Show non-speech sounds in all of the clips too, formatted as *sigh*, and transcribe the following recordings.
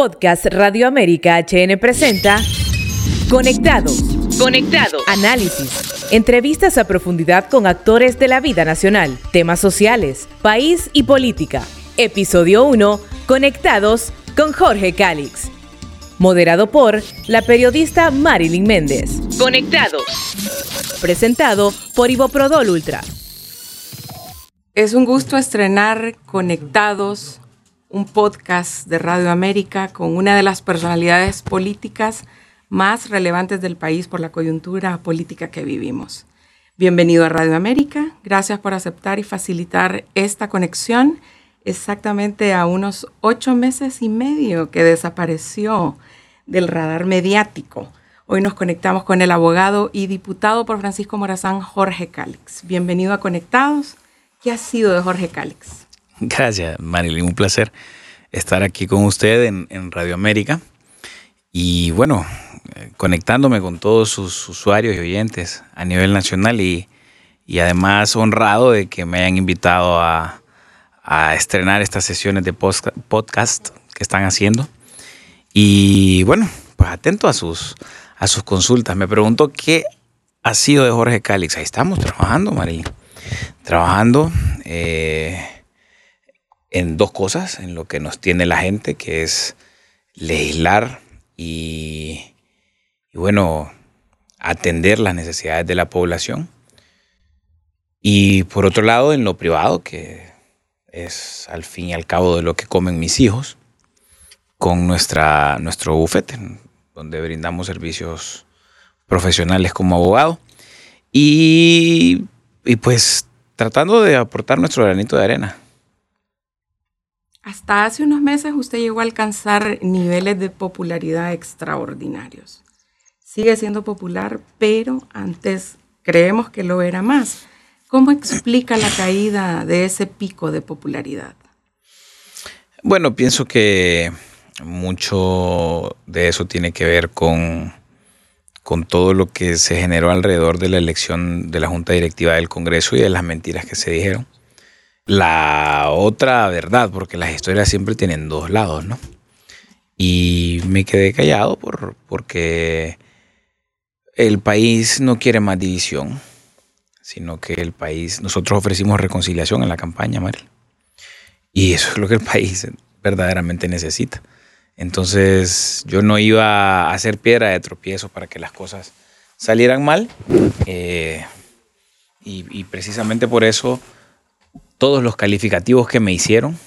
Podcast Radio América HN presenta Conectado. Conectado. Análisis. Entrevistas a profundidad con actores de la vida nacional, temas sociales, país y política. Episodio 1. Conectados con Jorge Calix. Moderado por la periodista Marilyn Méndez. Conectados. Presentado por Ivo Prodol Ultra. Es un gusto estrenar Conectados, un podcast de Radio América con una de las personalidades políticas más relevantes del país por la coyuntura política que vivimos. Bienvenido a Radio América, gracias por aceptar y facilitar esta conexión exactamente a unos ocho meses y medio que desapareció del radar mediático. Hoy nos conectamos con el abogado y diputado por Francisco Morazán, Jorge Cálix. Bienvenido a Conectados. ¿Qué ha sido de Jorge Cálix? *laughs* Gracias, Marilyn. Un placer estar aquí con usted en, Radio América. Y bueno, eh, conectándome con todos sus usuarios y oyentes a nivel nacional y, además honrado de que me hayan invitado a, estrenar estas sesiones de podcast que están haciendo. Y bueno, pues atento a sus, a sus consultas. Me pregunto qué ha sido de Jorge Cálix. Ahí estamos trabajando, Marilyn trabajando eh, en dos cosas, en lo que nos tiene la gente, que es legislar y, bueno, atender las necesidades de la población. Y por otro lado, en lo privado, que es al fin y al cabo de lo que comen mis hijos, con nuestra, nuestro bufete, donde brindamos servicios profesionales como abogado. Y y pues tratando de aportar nuestro granito de arena. Hasta hace unos meses usted llegó a alcanzar niveles de popularidad extraordinarios. Sigue siendo popular, pero antes creemos que lo era más. ¿Cómo explica la caída de ese pico de popularidad? Bueno, pienso que mucho de eso tiene que ver con con todo lo que se generó alrededor de la elección de la Junta Directiva del Congreso y de las mentiras que se dijeron. La otra verdad, porque las historias siempre tienen dos lados, ¿no? Y me quedé callado por, porque el país no quiere más división, sino que el país, nosotros ofrecimos reconciliación en la campaña, Mariel. Y eso es lo que el país verdaderamente necesita. Entonces yo no iba a hacer piedra de tropiezo para que las cosas salieran mal. Eh, y, precisamente por eso todos los calificativos que me hicieron,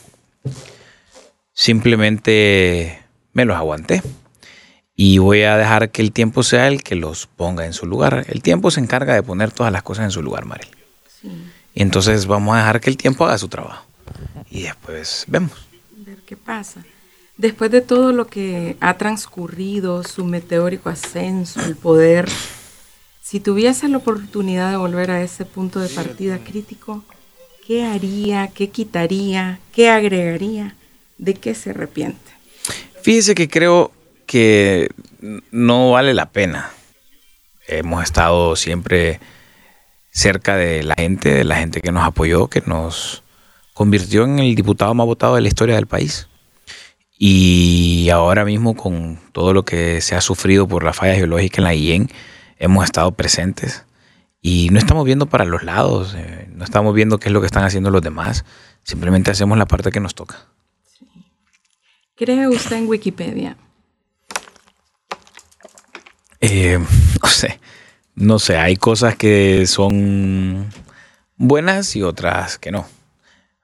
simplemente me los aguanté. Y voy a dejar que el tiempo sea el que los ponga en su lugar. El tiempo se encarga de poner todas las cosas en su lugar, Maril. Y entonces vamos a dejar que el tiempo haga su trabajo. Y después vemos. Ver qué pasa. Después de todo lo que ha transcurrido, su meteórico ascenso, el poder, si tuviese la oportunidad de volver a ese punto de partida crítico, ¿qué haría? ¿Qué quitaría? ¿Qué agregaría? ¿De qué se arrepiente? Fíjese que creo que no vale la pena. Hemos estado siempre cerca de la gente, de la gente que nos apoyó, que nos convirtió en el diputado más votado de la historia del país. Y ahora mismo con todo lo que se ha sufrido por la falla geológica en la IEN, hemos estado presentes y no estamos viendo para los lados, eh, no estamos viendo qué es lo que están haciendo los demás, simplemente hacemos la parte que nos toca. ¿Cree usted en Wikipedia? Eh, *laughs* no sé, no sé, hay cosas que son buenas y otras que no.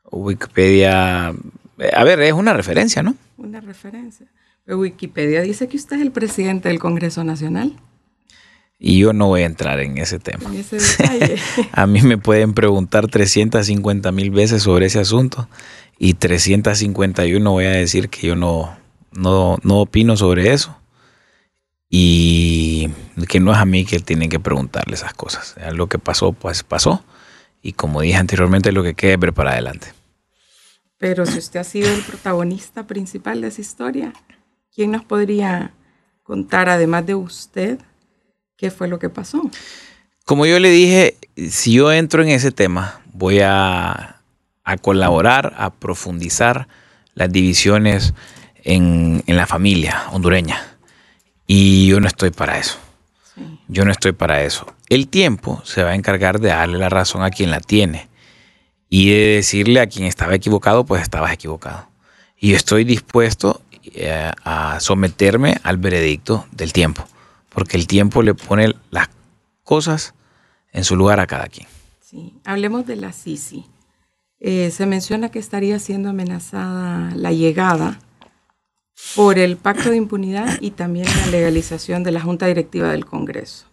Wikipedia, eh, a ver, es una referencia, ¿no? una referencia. Pero Wikipedia dice que usted es el presidente del Congreso Nacional. Y yo no voy a entrar en ese tema. *laughs* a mí me pueden preguntar 350 mil veces sobre ese asunto y 351 voy a decir que yo no, no, no opino sobre eso y que no es a mí que tienen que preguntarle esas cosas. Lo que pasó, pues pasó. Y como dije anteriormente, lo que quede ver para adelante. Pero si usted ha sido el protagonista principal de esa historia, ¿quién nos podría contar, además de usted, qué fue lo que pasó? Como yo le dije, si yo entro en ese tema, voy a, colaborar, a profundizar las divisiones en, la familia hondureña. Y yo no estoy para eso. Yo no estoy para eso. El tiempo se va a encargar de darle la razón a quien la tiene y de decirle a quien estaba equivocado, pues estabas equivocado. Y yo estoy dispuesto eh, a someterme al veredicto del tiempo, porque el tiempo le pone las cosas en su lugar a cada quien. Sí, hablemos de la Sisi. Eh, se menciona que estaría siendo amenazada la llegada por el pacto de impunidad y también la legalización de la Junta Directiva del Congreso.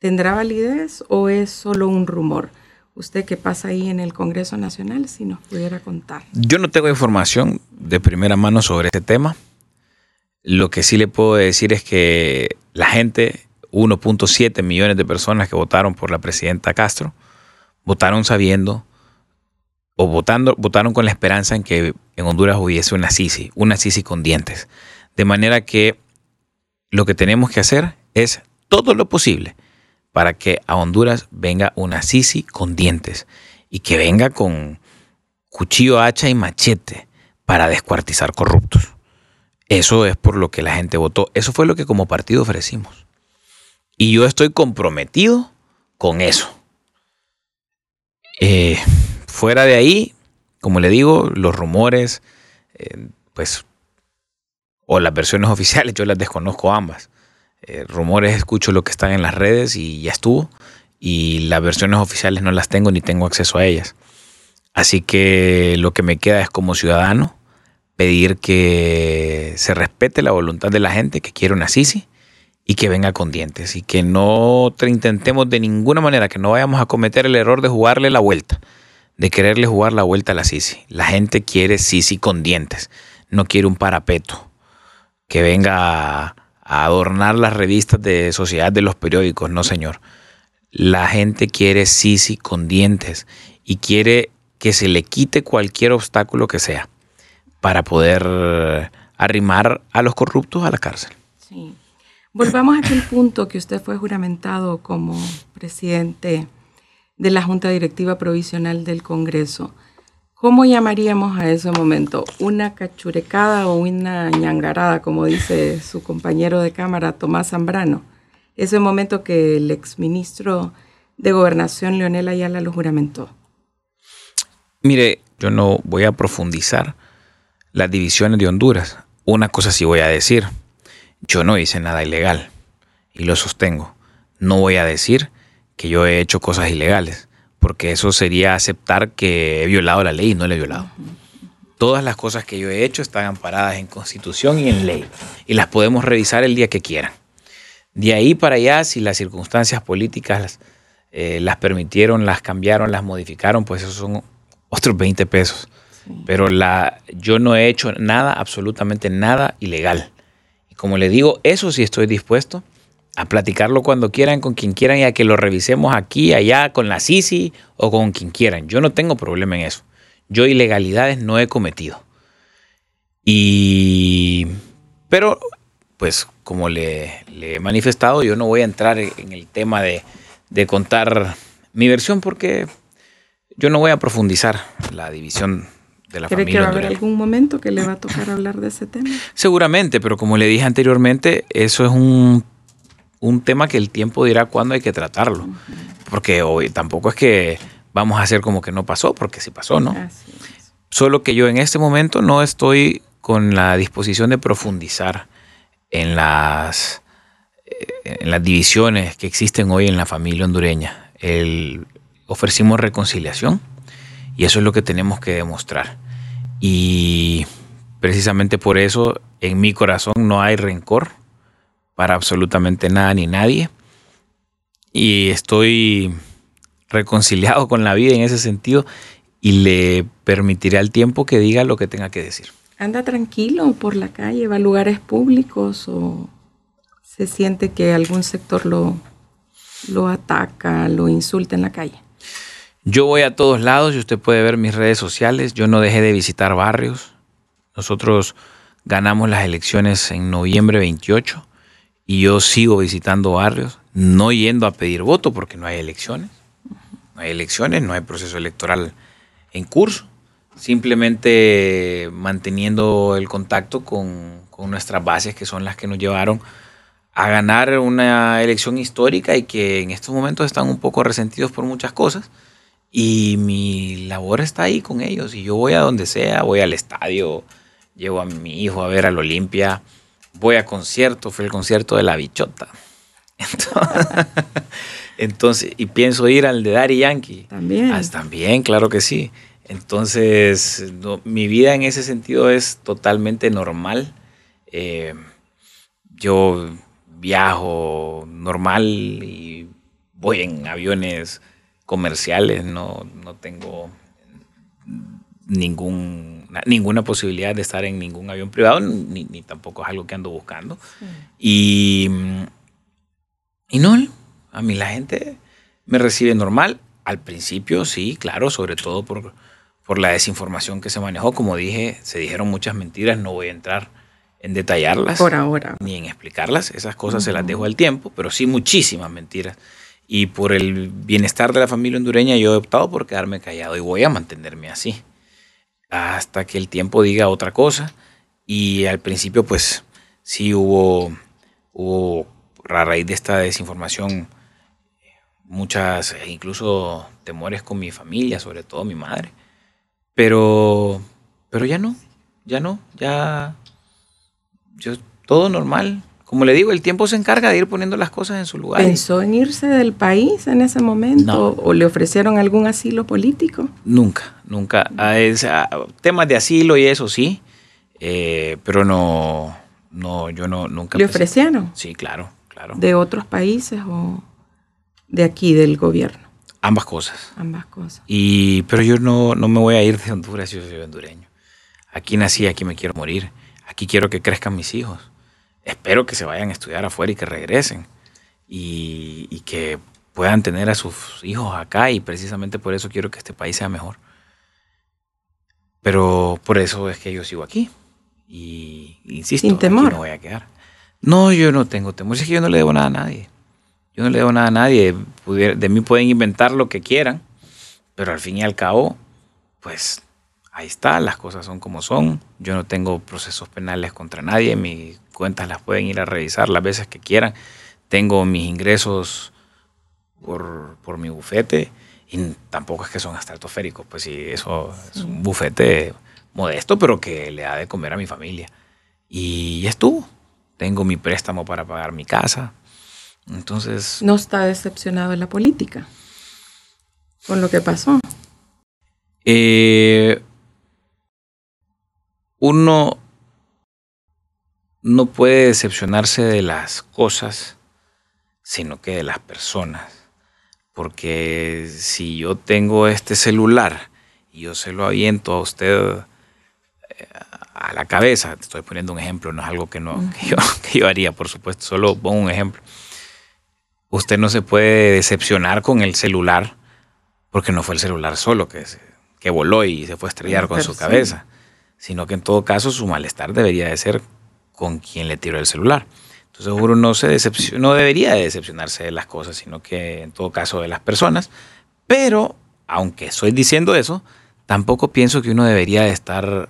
¿Tendrá validez o es solo un rumor? Usted qué pasa ahí en el Congreso Nacional, si nos pudiera contar. Yo no tengo información de primera mano sobre este tema. Lo que sí le puedo decir es que la gente, 1.7 millones de personas que votaron por la presidenta Castro, votaron sabiendo o votando, votaron con la esperanza en que en Honduras hubiese una Sisi, una Sisi con dientes. De manera que lo que tenemos que hacer es todo lo posible para que a Honduras venga una Sisi con dientes y que venga con cuchillo, hacha y machete para descuartizar corruptos. Eso es por lo que la gente votó. Eso fue lo que como partido ofrecimos. Y yo estoy comprometido con eso. Eh, Fuera de ahí, como le digo, los rumores, eh, pues, o las versiones *laughs* oficiales, yo las desconozco ambas. Eh, rumores escucho lo que están en las redes y ya estuvo. Y las versiones oficiales no las tengo ni tengo acceso a ellas. Así que lo que me queda es como ciudadano pedir que se respete la voluntad de la gente que quiere una Sisi y que venga con dientes y que no intentemos de ninguna manera que no vayamos a cometer el error de jugarle la vuelta de quererle jugar la vuelta a la Sisi. La gente quiere Sisi con dientes, no quiere un parapeto que venga a, adornar las revistas de sociedad de los periódicos, no señor. La gente quiere Sisi con dientes y quiere que se le quite cualquier obstáculo que sea para poder arrimar a los corruptos a la cárcel. Sí. Volvamos a aquel punto que usted fue juramentado como presidente de la Junta Directiva Provisional del Congreso. ¿Cómo llamaríamos a ese momento? ¿Una cachurecada o una ñangarada, como dice su compañero de Cámara, Tomás Zambrano? Ese momento que el exministro de Gobernación, Leonel Ayala, lo juramentó. Mire, yo no voy a profundizar las divisiones de Honduras. Una cosa sí voy a decir. Yo no hice nada ilegal y lo sostengo. No voy a decir que yo he hecho cosas ilegales, porque eso sería aceptar que he violado la ley y no la he violado. Todas las cosas que yo he hecho están amparadas en constitución y en ley, y las podemos revisar el día que quieran. De ahí para allá, si las circunstancias políticas eh, las permitieron, las cambiaron, las modificaron, pues esos son otros 20 pesos. Pero la, yo no he hecho nada, absolutamente nada ilegal. Y como le digo, eso sí estoy dispuesto a platicarlo cuando quieran, con quien quieran y a que lo revisemos aquí, allá, con la Sisi o con quien quieran. Yo no tengo problema en eso. Yo ilegalidades no he cometido. Y... Pero, pues, como le, he manifestado, yo no voy a entrar en el tema de, contar mi versión porque yo no voy a profundizar la división de la ¿Cree que va a haber algún momento que le va a tocar *clears throat* hablar de ese tema? Seguramente, pero como le dije anteriormente, eso es un un tema que el tiempo dirá cuándo hay que tratarlo. Porque hoy tampoco es que vamos a hacer como que no pasó, porque sí pasó, ¿no? Solo que yo en este momento no estoy con la disposición de profundizar en las, eh, en las divisiones que existen hoy en la familia hondureña. El, ofrecimos reconciliación y eso es lo que tenemos que demostrar. Y precisamente por eso en mi corazón no hay rencor, para absolutamente nada ni nadie. Y estoy reconciliado con la vida en ese sentido y le permitiré al tiempo que diga lo que tenga que decir. ¿Anda tranquilo por la calle? ¿Va a lugares públicos o se siente que algún sector lo, lo ataca, lo insulta en la calle? Yo voy a todos lados y usted puede ver mis redes sociales. Yo no dejé de visitar barrios. Nosotros ganamos las elecciones en noviembre 28 y yo sigo visitando barrios, no yendo a pedir voto porque no hay elecciones. No hay elecciones, no hay proceso electoral en curso. simplemente manteniendo el contacto con, con nuestras bases, que son las que nos llevaron a ganar una elección histórica y que en estos momentos están un poco resentidos por muchas cosas. Y mi labor está ahí con ellos. Y yo voy a donde sea, voy al estadio, llevo a mi hijo a ver al Olimpia, voy a conciertos, fue el concierto de la bichota. *laughs* Entonces, y pienso ir al de Daddy Yankee. También. Ah, también, claro que sí. Entonces, mi vida en ese sentido es totalmente normal. Eh, yo viajo normal y voy en aviones comerciales, no, no tengo ningún, ninguna posibilidad de estar en ningún avión privado, ni, tampoco es algo que ando buscando. Y, y no, a mí la gente me recibe normal. Al principio, sí, claro, sobre todo por, por la desinformación que se manejó. Como dije, se dijeron muchas mentiras, no voy a entrar en detallarlas. Por ahora. Ni en explicarlas. Esas cosas se las dejo al tiempo, pero sí muchísimas mentiras. Y por el bienestar de la familia hondureña yo he optado por quedarme callado y voy a mantenerme así. Hasta que el tiempo diga otra cosa. Y al principio pues sí hubo, hubo a raíz de esta desinformación muchas, incluso temores con mi familia, sobre todo mi madre. Pero, pero ya no, ya no, ya yo, todo normal. Como le digo, el tiempo se encarga de ir poniendo las cosas en su lugar. ¿Pensó en irse del país en ese momento? ¿O le ofrecieron algún asilo político? Nunca, nunca. A temas de asilo y eso sí, eh, pero no, no, yo no, nunca. ¿Le ofrecieron? Sí, claro, claro. ¿De otros países o de aquí, del gobierno? Ambas cosas. Ambas cosas. Y, pero yo no, no me voy a ir de Honduras, yo soy hondureño. Aquí nací, aquí me quiero morir. Aquí quiero que crezcan mis hijos. Espero que se vayan a estudiar afuera y que regresen. Y, que puedan tener a sus hijos acá y precisamente por eso quiero que este país sea mejor. Pero por eso es que yo sigo aquí. Y insisto, Sin temor. no voy a quedar. No, yo no tengo temor. Es que yo no le debo nada a nadie. Yo no le debo nada a nadie. De mí pueden inventar lo que quieran, pero al fin y al cabo, pues ahí está, las cosas son como son. Yo no tengo procesos penales contra nadie, mis cuentas las pueden ir a revisar las veces que quieran. Tengo mis ingresos por, mi bufete y tampoco es que son estratosféricos, pues sí, eso es un bufete modesto, pero que le da de comer a mi familia. Y estuvo. Tengo mi préstamo para pagar mi casa. Entonces... ¿No está decepcionado en la política con lo que pasó? Eh, uno no puede decepcionarse de las cosas, sino que de las personas. Porque si yo tengo este celular y yo se lo aviento a usted eh, a la cabeza, te estoy poniendo un ejemplo, no es algo que, no, *laughs* yo, haría, por supuesto, solo pongo un ejemplo. Usted no se puede decepcionar con el celular porque no fue el celular solo que, que voló y se fue a estrellar con su cabeza sino que en todo caso su malestar debería de ser con quien le tiró el celular. Entonces uno no, se no debería de decepcionarse de las cosas, sino que en todo caso de las personas. Pero, aunque estoy diciendo eso, tampoco pienso que uno debería de estar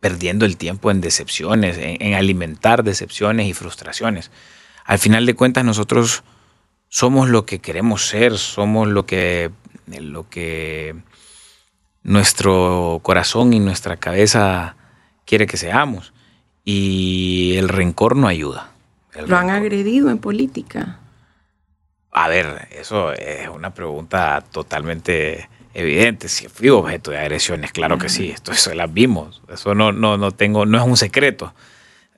perdiendo el tiempo en decepciones, en, alimentar decepciones y frustraciones. Al final de cuentas nosotros somos lo que queremos ser, somos lo que, lo que nuestro corazón y nuestra cabeza quiere que seamos. Y el rencor no ayuda. ¿Lo han agredido en política? A ver, eso es una pregunta totalmente evidente. Si fui objeto de agresiones, claro que sí, esto eso las vimos. Eso no, no, no tengo, no es un secreto.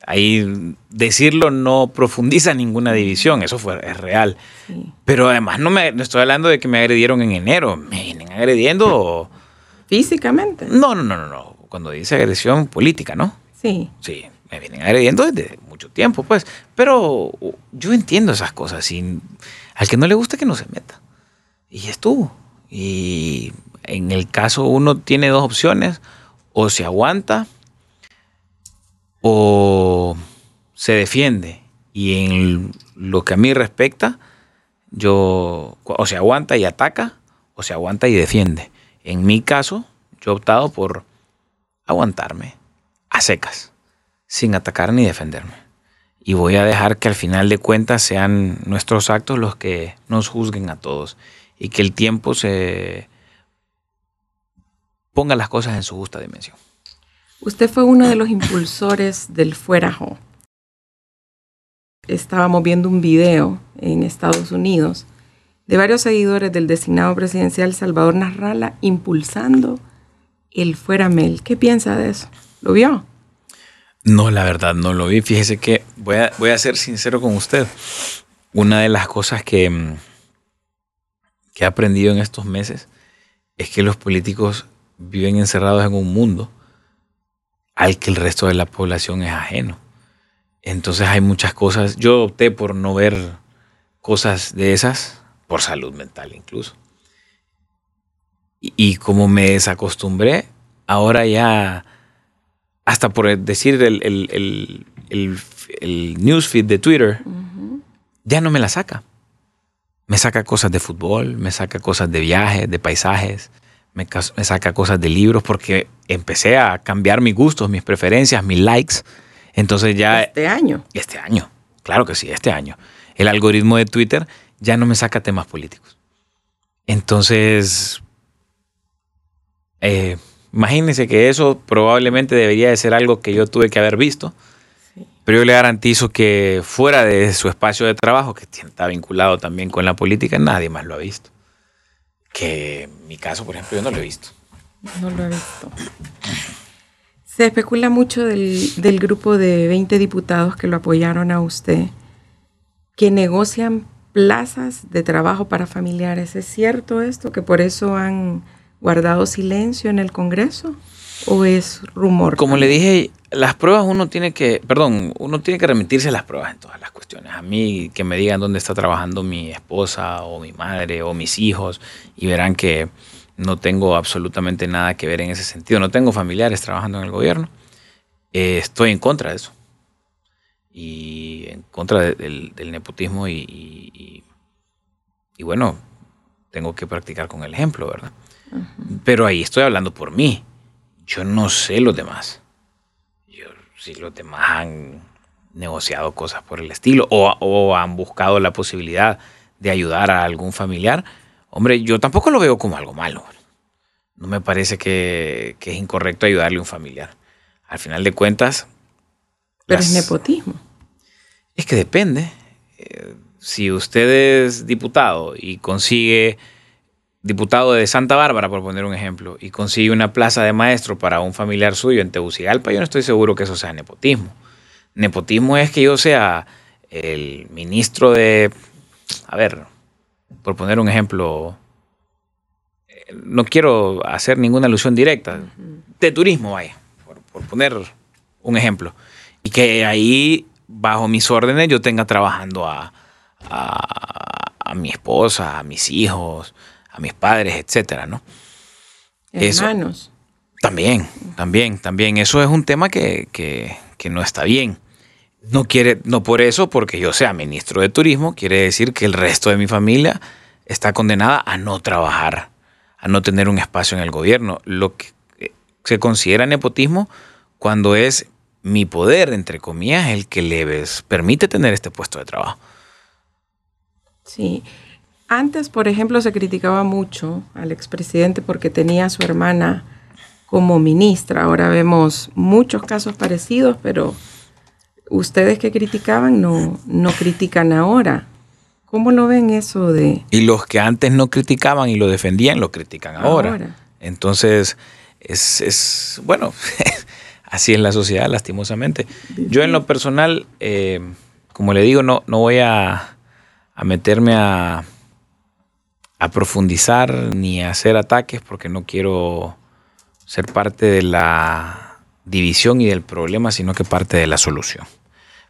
Ahí decirlo no profundiza ninguna división, eso fue, es real. Pero además no me no estoy hablando de que me agredieron en enero, me vienen agrediendo ¿Físicamente? No, no, no, no, no. Cuando dice agresión política, ¿no? Sí. Sí, me vienen agrediendo desde mucho tiempo, pues. Pero yo entiendo esas cosas. Y al que no le gusta que no se meta. Y estuvo. Y en el caso uno tiene dos opciones. O se aguanta o se defiende. Y en lo que a mí respecta, yo o se aguanta y ataca o se aguanta y defiende. En mi caso, yo he optado por aguantarme a secas, sin atacar ni defenderme. Y voy a dejar que al final de cuentas sean nuestros actos los que nos juzguen a todos y que el tiempo se ponga las cosas en su justa dimensión. Usted fue uno de los impulsores del Fuerajo. Estábamos viendo un video en Estados Unidos de varios seguidores del designado presidencial Salvador Narrala impulsando el Fuera Mel. ¿Qué piensa de eso? ¿Lo vio? No, la verdad, no lo vi. Fíjese que voy a, voy a ser sincero con usted. Una de las cosas que, mm, que he aprendido en estos meses es que los políticos viven encerrados en un mundo al que el resto de la población es ajeno. Entonces hay muchas cosas. Yo opté por no ver cosas de esas, por salud mental incluso. Y, como me desacostumbré, ahora ya, hasta por decir el, el, el, newsfeed de Twitter, ya no me la saca. Me saca cosas de fútbol, me saca cosas de viajes, de paisajes, me, saca cosas de libros porque empecé a cambiar mis gustos, mis preferencias, mis likes. Entonces ya... Este año. Este año, claro que sí, este año. El algoritmo de Twitter ya no me saca temas políticos. Entonces, eh, imagínense que eso probablemente debería de ser algo que yo tuve que haber visto. Pero yo le garantizo que fuera de su espacio de trabajo, que está vinculado también con la política, nadie más lo ha visto que en mi caso, por ejemplo, yo no lo he visto. No lo he visto. Se especula mucho del, del, grupo de 20 diputados que lo apoyaron a usted, que negocian plazas de trabajo para familiares. ¿Es cierto esto? ¿Que por eso han guardado silencio en el Congreso? ¿O es rumor? Como le dije, las pruebas uno tiene que, perdón, uno tiene que remitirse a las pruebas en todas las cuestiones. A mí que me digan dónde está trabajando mi esposa o mi madre o mis hijos y verán que no tengo absolutamente nada que ver en ese sentido. No tengo familiares trabajando en el gobierno. Eh, estoy en contra de eso. Y en contra del, nepotismo y, y, bueno, tengo que practicar con el ejemplo, ¿verdad? Pero ahí estoy hablando por mí yo no sé los demás. Yo, si los demás han negociado cosas por el estilo o, han buscado la posibilidad de ayudar a algún familiar, hombre, yo tampoco lo veo como algo malo. No me parece que, es incorrecto ayudarle a un familiar. Al final de cuentas... Pero es nepotismo. Es que depende. Eh, si usted es diputado y consigue diputado de Santa Bárbara, por poner un ejemplo, y consigue una plaza de maestro para un familiar suyo en Tegucigalpa, yo no estoy seguro que eso sea nepotismo. Nepotismo es que yo sea el ministro de, a ver, por poner un ejemplo, no quiero hacer ninguna alusión directa, de turismo, vaya, por, poner un ejemplo, y que ahí, bajo mis órdenes, yo tenga trabajando a, a mi esposa, a mis hijos, a mis padres, etcétera, ¿no? Hermanos. también, también, también. Eso es un tema que, que, no está bien. No quiere, no por eso, porque yo sea ministro de turismo, quiere decir que el resto de mi familia está condenada a no trabajar, a no tener un espacio en el gobierno. Lo que eh, se considera nepotismo cuando es mi poder, entre comillas, el que le permite tener este puesto de trabajo. Sí, antes, por ejemplo, se criticaba mucho al expresidente porque tenía a su hermana como ministra. Ahora vemos muchos casos parecidos, pero ustedes que criticaban no, no critican ahora. ¿Cómo lo ven eso de...? Y los que antes no criticaban y lo defendían, lo critican ahora. Entonces, es, bueno, *laughs* así es la sociedad, lastimosamente. Yo en lo personal, eh, como le digo, no, no voy a meterme a, a profundizar ni hacer ataques porque no quiero ser parte de la división y del problema, sino que parte de la solución.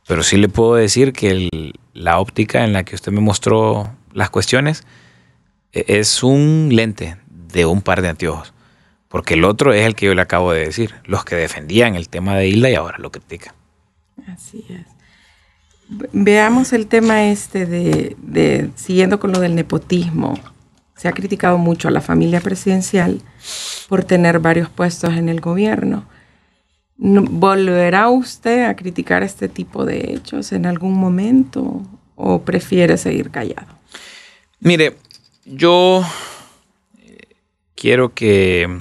Pero sí le puedo decir que la óptica en la que usted me mostró las cuestiones e, es un lente de un par de anteojos. Porque el otro es el que yo le acabo de decir, los que defendían el tema de Isla y ahora lo critican. Así es. Veamos el tema este de siguiendo con lo del nepotismo se ha criticado mucho a la familia presidencial por tener varios puestos en el gobierno. ¿Volverá usted a criticar este tipo de hechos en algún momento o prefiere seguir callado? Mire, yo eh, quiero que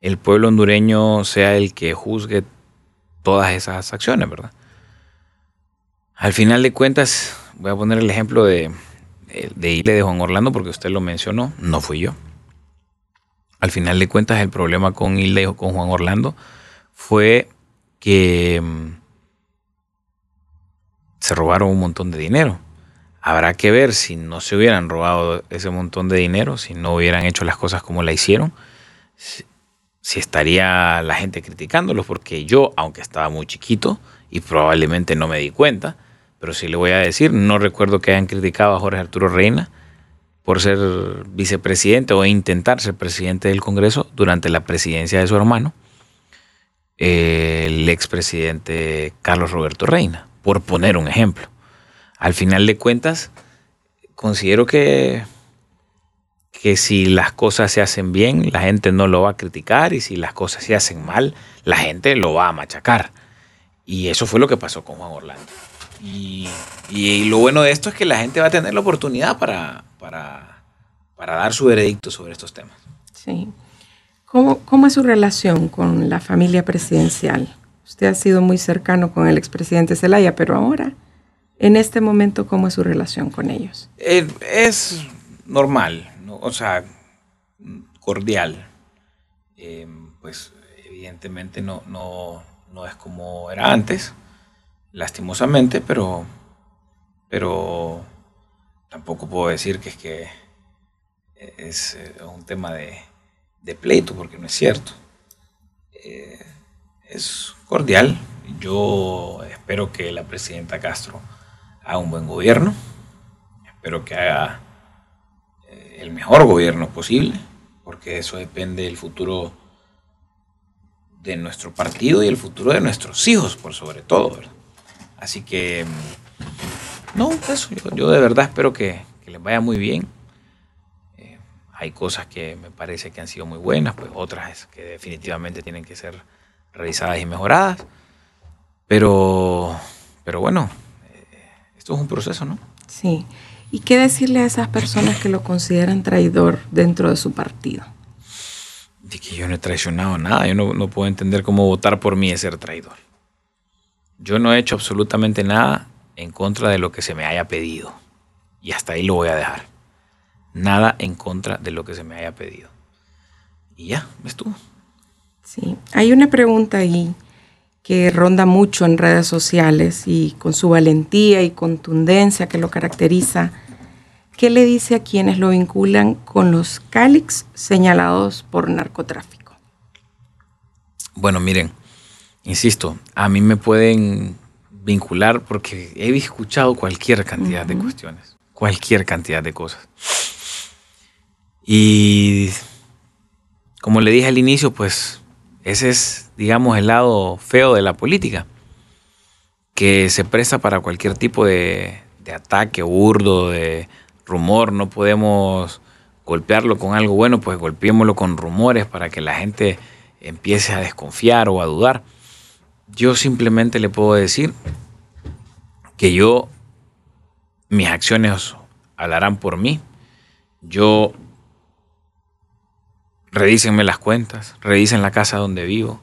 el pueblo hondureño sea el que juzgue todas esas acciones, ¿verdad? Al final de cuentas, voy a poner el ejemplo de, de, de Juan Orlando porque usted lo mencionó, no fui yo. Al final de cuentas, el problema con Hilde con Juan Orlando fue que mm, se robaron un montón de dinero. Habrá que ver si no se hubieran robado ese montón de dinero, si no hubieran hecho las cosas como la hicieron, si, estaría la gente criticándolos, porque yo, aunque estaba muy chiquito y probablemente no me di cuenta, pero sí le voy a decir, no recuerdo que hayan criticado a Jorge Arturo Reina por ser vicepresidente o intentar ser presidente del Congreso durante la presidencia de su hermano el expresidente Carlos Roberto Reina, por poner un ejemplo. Al final de cuentas, considero que, que si las cosas se hacen bien, la gente no lo va a criticar y si las cosas se hacen mal, la gente lo va a machacar. Y eso fue lo que pasó con Juan Orlando. Y, lo bueno de esto es que la gente va a tener la oportunidad para, para, para dar su veredicto sobre estos temas. Sí. ¿Cómo, es su relación con la familia presidencial? Usted ha sido muy cercano con el expresidente Zelaya, pero ahora, en este momento, ¿cómo es su relación con ellos? Eh, es normal, o sea, cordial. Eh, pues evidentemente no, no, no, es como era antes, lastimosamente, pero, pero tampoco puedo decir que es que es eh, un tema de pleito, porque no es cierto. Eh, es cordial. Yo espero que la presidenta Castro haga un buen gobierno. Espero que haga eh, el mejor gobierno posible, porque eso depende del futuro de nuestro partido y el futuro de nuestros hijos, por sobre todo. Así que, mm, no, eso, yo, de verdad espero que, que les vaya muy bien hay cosas que me parece que han sido muy buenas, pues otras que definitivamente tienen que ser revisadas y mejoradas. Pero, pero bueno, eh, esto es un proceso, ¿no? Sí. ¿Y qué decirle a esas personas que lo consideran traidor dentro de su partido? De que yo no he traicionado nada. Yo no, no puedo entender cómo votar por mí es ser traidor. Yo no he hecho absolutamente nada en contra de lo que se me haya pedido. Y hasta ahí lo voy a dejar nada en contra de lo que se me haya pedido. Y ya, estuvo. Sí, hay una pregunta ahí que ronda mucho en redes sociales y con su valentía y contundencia que lo caracteriza. ¿Qué le dice a quienes lo vinculan con los Calix señalados por narcotráfico? Bueno, miren, insisto, a mí me pueden vincular porque he escuchado cualquier cantidad de cuestiones, cualquier cantidad de cosas. Y como le dije al inicio, pues ese es, digamos, el lado feo de la política, que se presta para cualquier tipo de, ataque burdo, de rumor. No podemos golpearlo con algo bueno, pues golpeémoslo con rumores para que la gente empiece a desconfiar o a dudar. Yo simplemente le puedo decir que yo, mis acciones hablarán por mí. Yo revísenme las cuentas, revisen la casa donde vivo.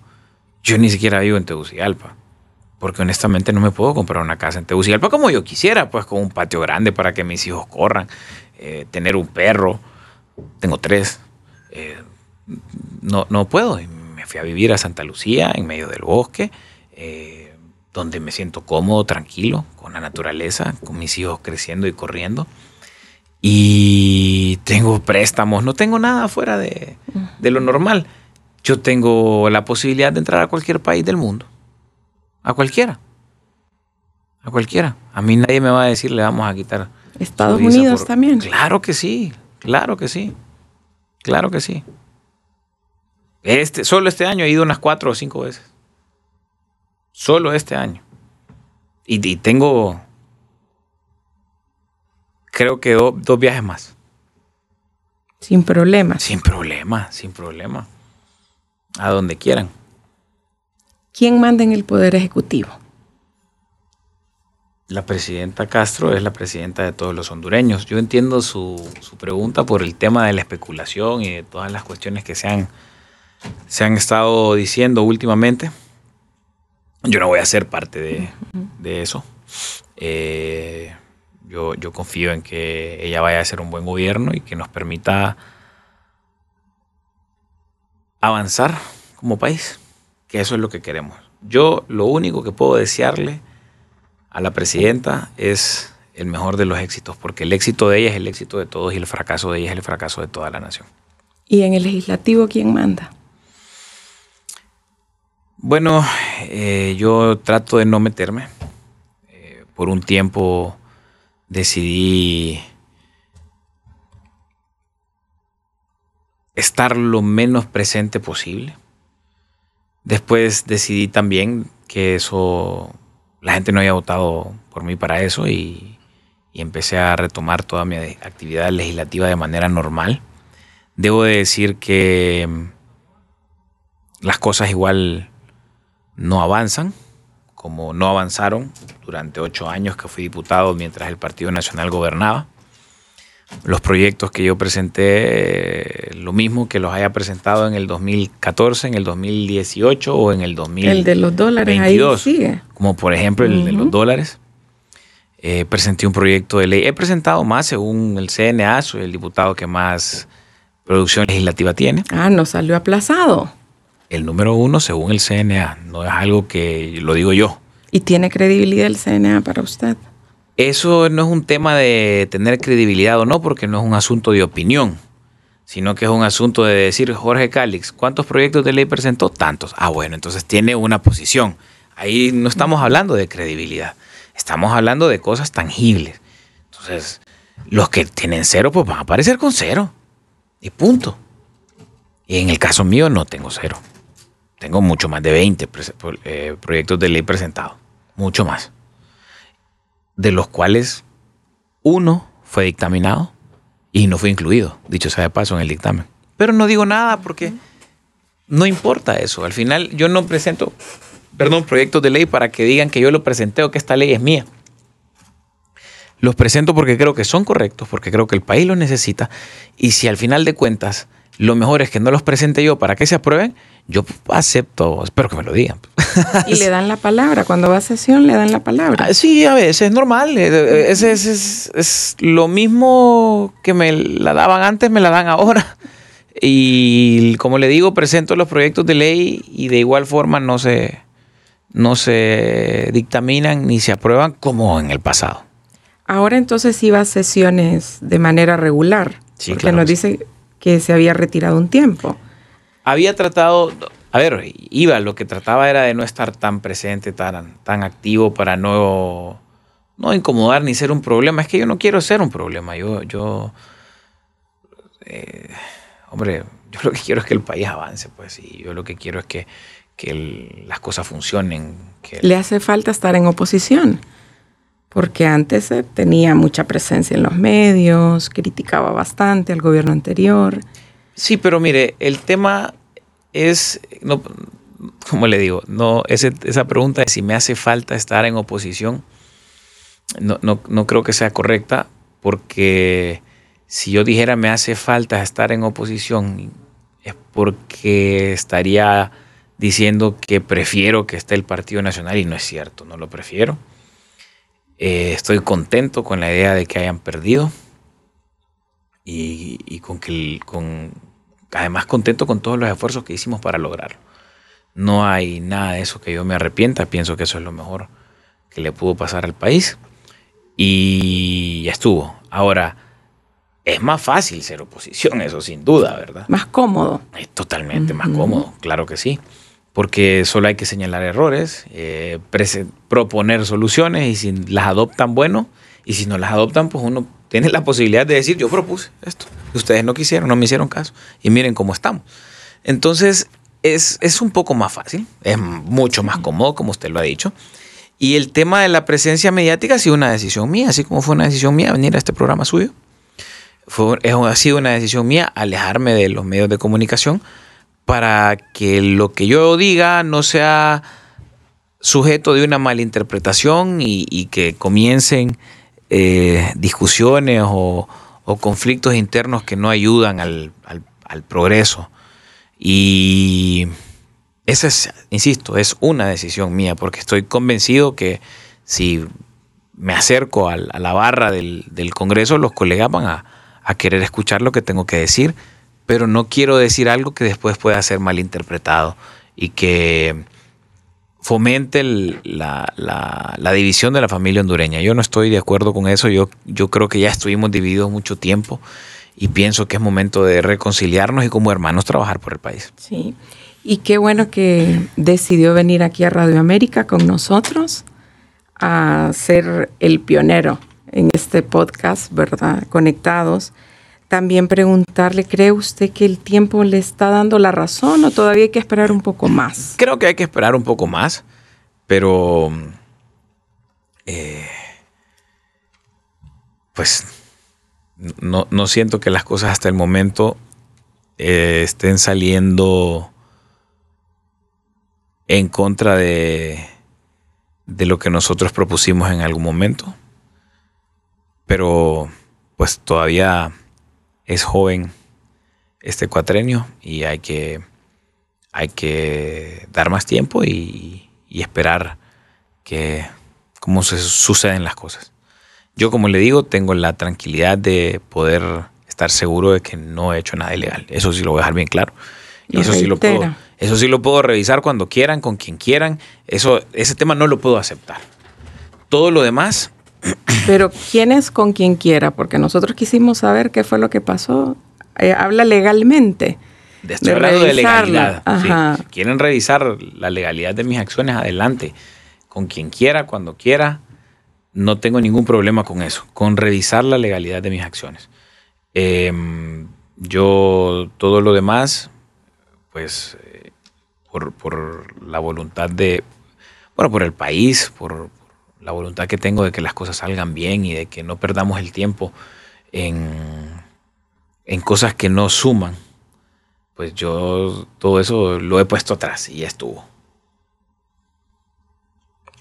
Yo ni siquiera vivo en Tegucigalpa, porque honestamente no me puedo comprar una casa en Tegucigalpa como yo quisiera, pues con un patio grande para que mis hijos corran, eh, tener un perro, tengo tres. Eh, no, no puedo. Me fui a vivir a Santa Lucía, en medio del bosque, eh, donde me siento cómodo, tranquilo, con la naturaleza, con mis hijos creciendo y corriendo y tengo préstamos, no tengo nada fuera de, lo normal. Yo tengo la posibilidad de entrar a cualquier país del mundo. A cualquiera. A cualquiera. A mí nadie me va a decir le vamos a quitar. Estados Unidos también. Claro que sí, claro que sí. Claro que sí. Este, solo este año he ido unas cuatro o cinco veces. Solo este año. y tengo creo que dos viajes más. Sin problema. Sin problema, sin problema. A donde quieran. ¿quién manda en el Poder Ejecutivo? La presidenta Castro es la presidenta de todos los hondureños. Yo entiendo su, pregunta por el tema de la especulación y de todas las cuestiones que se han, se han estado diciendo últimamente. Yo no voy a ser parte de, eso. Eh, yo, yo confío en que ella vaya a hacer un buen gobierno y que nos permita avanzar como país, que eso es lo que queremos. Yo lo único que puedo desearle a la presidenta es el mejor de los éxitos, porque el éxito de ella es el éxito de todos y el fracaso de ella es el fracaso de toda la nación. ¿Y en el legislativo quién manda? Bueno, eh, yo trato de no meterme. Eh, por un tiempo decidí estar lo menos presente posible. Después decidí también que eso, la gente no había votado por mí para eso y, empecé a retomar toda mi actividad legislativa de manera normal. Debo de decir que mm, las cosas igual no avanzan, como no avanzaron durante ocho años que fui diputado mientras el Partido Nacional gobernaba los proyectos que yo presenté, lo mismo que los haya presentado en el 2014, en el 2018 o en el 2022. El de los dólares ahí sigue. Como por ejemplo el de los dólares. Eh, presenté un proyecto de ley. He presentado más según el CNA, soy el diputado que más producción legislativa tiene. Ah, no salió aplazado. El número uno según el CNA, no es algo que lo digo yo. ¿Y tiene credibilidad el CNA para usted? Eso no es un tema de tener credibilidad o no, porque no es un asunto de opinión, sino que es un asunto de decir, Jorge Cálix, ¿cuántos proyectos de ley presentó? Tantos. Ah, bueno, entonces tiene una posición. Ahí no estamos hablando de credibilidad, estamos hablando de cosas tangibles. Entonces, los que tienen cero, pues van a aparecer con cero. Y punto. Y en el caso mío no tengo cero. Tengo mucho más de 20 eh, proyectos de ley presentados. Mucho más de los cuales uno fue dictaminado y no fue incluido, dicho sea de paso, en el dictamen. Pero no digo nada porque no importa eso. Al final yo no presento, perdón, proyectos de ley para que digan que yo lo presenté o que esta ley es mía. Los presento porque creo que son correctos, porque creo que el país los necesita. Y si al final de cuentas lo mejor es que no los presente yo para que se aprueben, yo acepto, espero que me lo digan. y le dan la palabra, cuando va a sesión le dan la palabra. Ah, sí, a veces es normal, eh, eh, es, es, es, lo mismo que me la daban antes, me la dan ahora. Y como le digo, presento los proyectos de ley y de igual forma no se, no se dictaminan ni se aprueban como en el pasado. Ahora entonces iba a sesiones de manera regular. Sí, porque nos dice que se había retirado un tiempo. Había tratado, a ver, iba, lo que trataba era de no estar tan presente, tan, tan activo para no, no incomodar ni ser un problema. Es que yo no quiero ser un problema. Yo, yo, eh, hombre, *laughs* yo lo que quiero es que el país avance, pues, y yo lo que quiero es que, que las cosas funcionen. Que Le hace falta estar en oposición porque antes eh, tenía mucha presencia en los medios, criticaba bastante al gobierno anterior. Sí, pero mire, el tema es, no, como le digo, no, esa pregunta de si me hace falta estar en oposición, no, no creo que sea correcta, porque si yo dijera me hace falta estar en oposición, es porque estaría diciendo que prefiero que esté el Partido Nacional y no es cierto, no lo prefiero. Eh, estoy contento con la idea de que hayan perdido y, con que con, además contento con todos los esfuerzos que hicimos para lograrlo. No hay nada de eso que yo me arrepienta, pienso que eso es lo mejor que le pudo pasar al país y ya estuvo. Ahora, es más fácil ser oposición, eso sin duda, ¿verdad? Más cómodo. Es totalmente más cómodo, claro que sí porque solo hay que señalar errores, eh, proponer soluciones y si las adoptan, bueno, y si no las adoptan, pues uno tiene la posibilidad de decir, yo propuse esto, ustedes no quisieron, no me hicieron caso, y miren cómo estamos. Entonces, es, es un poco más fácil, es mucho más cómodo, como usted lo ha dicho. Y el tema de la presencia mediática ha sido una decisión mía, así como fue una decisión mía venir a este programa suyo. Fue, ha sido una decisión mía alejarme de los medios de comunicación para que lo que yo diga no sea sujeto de una malinterpretación y, y que comiencen eh, discusiones o, conflictos internos que no ayudan al, progreso. Y esa es, insisto, es una decisión mía, porque estoy convencido que si me acerco a, la barra del, Congreso, los colegas van a, a, querer escuchar lo que tengo que decir, pero no quiero decir algo que después pueda ser malinterpretado y que fomente la, división de la familia hondureña. Yo no estoy de acuerdo con eso. Yo, yo creo que ya estuvimos divididos mucho tiempo y pienso que es momento de reconciliarnos y como hermanos trabajar por el país. Sí. Y qué bueno que decidió venir aquí a Radio América con nosotros a ser el pionero en este podcast, ¿verdad? Conectados también preguntarle, ¿cree usted que el tiempo le está dando la razón o todavía hay que esperar un poco más? Creo que hay que esperar un poco más, pero eh, pues no, siento que las cosas hasta el momento eh, estén saliendo en contra de, de lo que nosotros propusimos en algún momento. Pero pues todavía es joven este cuatrenio y hay que, hay que dar más tiempo y, esperar que cómo se suceden las cosas. Yo, como le digo, tengo la tranquilidad de poder estar seguro de que no he hecho nada ilegal. Eso sí lo voy a dejar bien claro. Y eso sí lo puedo, eso sí lo puedo revisar cuando quieran, con quien quieran. Eso, ese tema no lo puedo aceptar. Todo lo demás pero ¿quién es con quien quiera? Porque nosotros quisimos saber qué fue lo que pasó. Eh, habla legalmente. De estoy hablando de legalidad. Quieren revisar la legalidad de mis acciones, adelante. Con quien quiera, cuando quiera, no tengo ningún problema con eso, con revisar la legalidad de mis acciones. Em, yo todo lo demás, pues eh, por, por, la voluntad de, bueno, por el país, por, la voluntad que tengo de que las cosas salgan bien y de que no perdamos el tiempo en, en cosas que no suman, pues yo todo eso lo he puesto atrás y ya estuvo.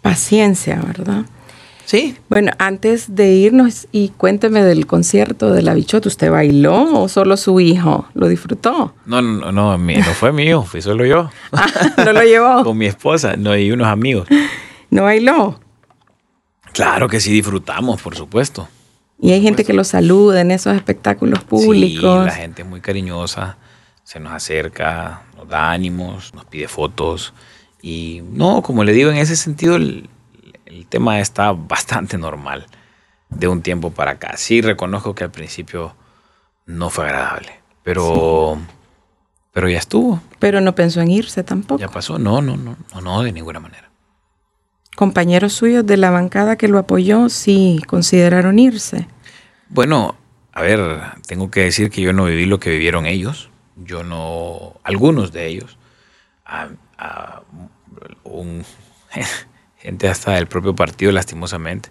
Paciencia, ¿verdad? Sí. Bueno, antes de irnos y cuénteme del concierto de la bichota, ¿usted bailó o solo su hijo lo disfrutó? No, no, no, no fue mío, fui solo yo. *laughs* Ah, ¿No lo llevó? *laughs* Con mi esposa, no, y unos amigos. ¿No bailó? Claro que sí disfrutamos, por supuesto. Y hay gente que lo saluda en esos espectáculos públicos. Sí, la gente es muy cariñosa, se nos acerca, nos da ánimos, nos pide fotos. Y no, como le digo, en ese sentido el, tema está bastante normal de un tiempo para acá. Sí reconozco que al principio no fue agradable, pero, pero ya estuvo. Pero no pensó en irse tampoco. Ya pasó, no, no, no, no, no, de ninguna manera compañeros suyos de la bancada que lo apoyó sí consideraron irse. Bueno, a ver, tengo que decir que yo no viví lo que vivieron ellos. Yo no, algunos de ellos, un, *laughs* gente hasta del propio partido, lastimosamente,